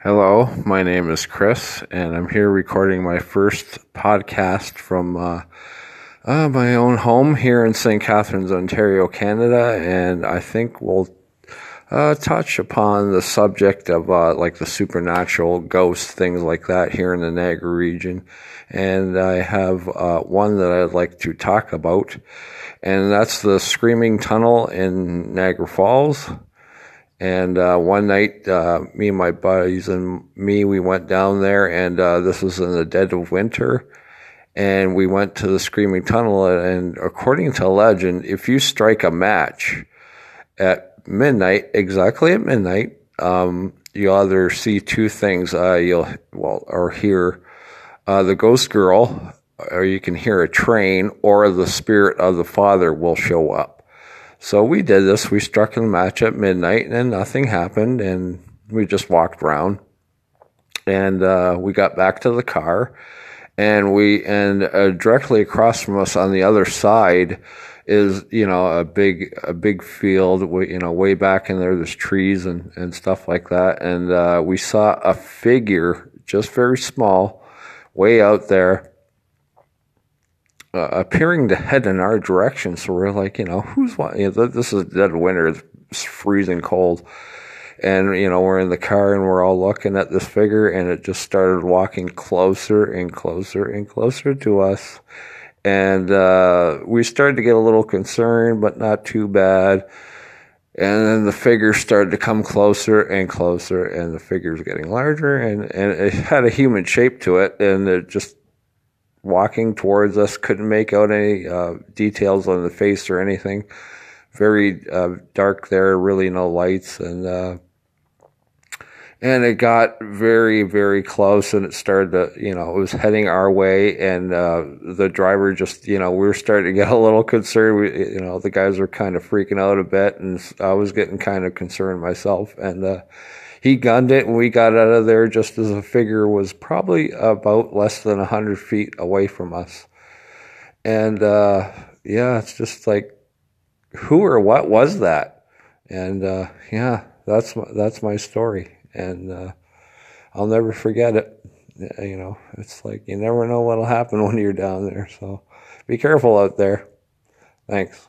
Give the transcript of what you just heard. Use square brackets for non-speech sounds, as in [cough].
Hello, my name is Chris, and I'm here recording my first podcast from uh, uh, my own home here in St. Catharines, Ontario, Canada. And I think we'll uh, touch upon the subject of uh, like the supernatural, ghosts, things like that here in the Niagara region. And I have uh, one that I'd like to talk about, and that's the Screaming Tunnel in Niagara Falls. And uh, one night, uh, me and my buddies and me, we went down there, and uh, this was in the dead of winter. And we went to the Screaming Tunnel, and according to legend, if you strike a match at midnight, exactly at midnight, um, you either see two things. Uh, you'll well, or hear uh, the ghost girl, or you can hear a train, or the spirit of the father will show up. So we did this. We struck a match at midnight and nothing happened. And we just walked around and uh, we got back to the car and we and uh, directly across from us on the other side is you know a big a big field you know way back in there there's trees and and stuff like that and uh, we saw a figure just very small way out there uh, appearing to head in our direction. So we're like, you know, who's what? You know, this is dead winter. It's freezing cold. And, you know, we're in the car and we're all looking at this figure and it just started walking closer and closer and closer to us. And, uh, we started to get a little concerned, but not too bad. And then the figure started to come closer and closer, and the figure was getting larger, and, and it had a human shape to it, and it just walking towards us. Couldn't make out any uh, details on the face or anything. Very uh, dark there, really no lights, and uh, and it got very very close, and it started to you know it was heading our way, and uh, the driver just you know we were starting to get a little concerned. We, you know the guys were kind of freaking out a bit, and I was getting kind of concerned myself, and uh, he gunned it and we got out of there just as the figure was probably about less than 100 feet away from us. And uh, yeah, it's just like, who or what was that? And uh, yeah, that's my, that's my story. And uh, I'll never forget it. You know, it's like you never know what'll happen [laughs] when you're down there. So be careful out there. Thanks.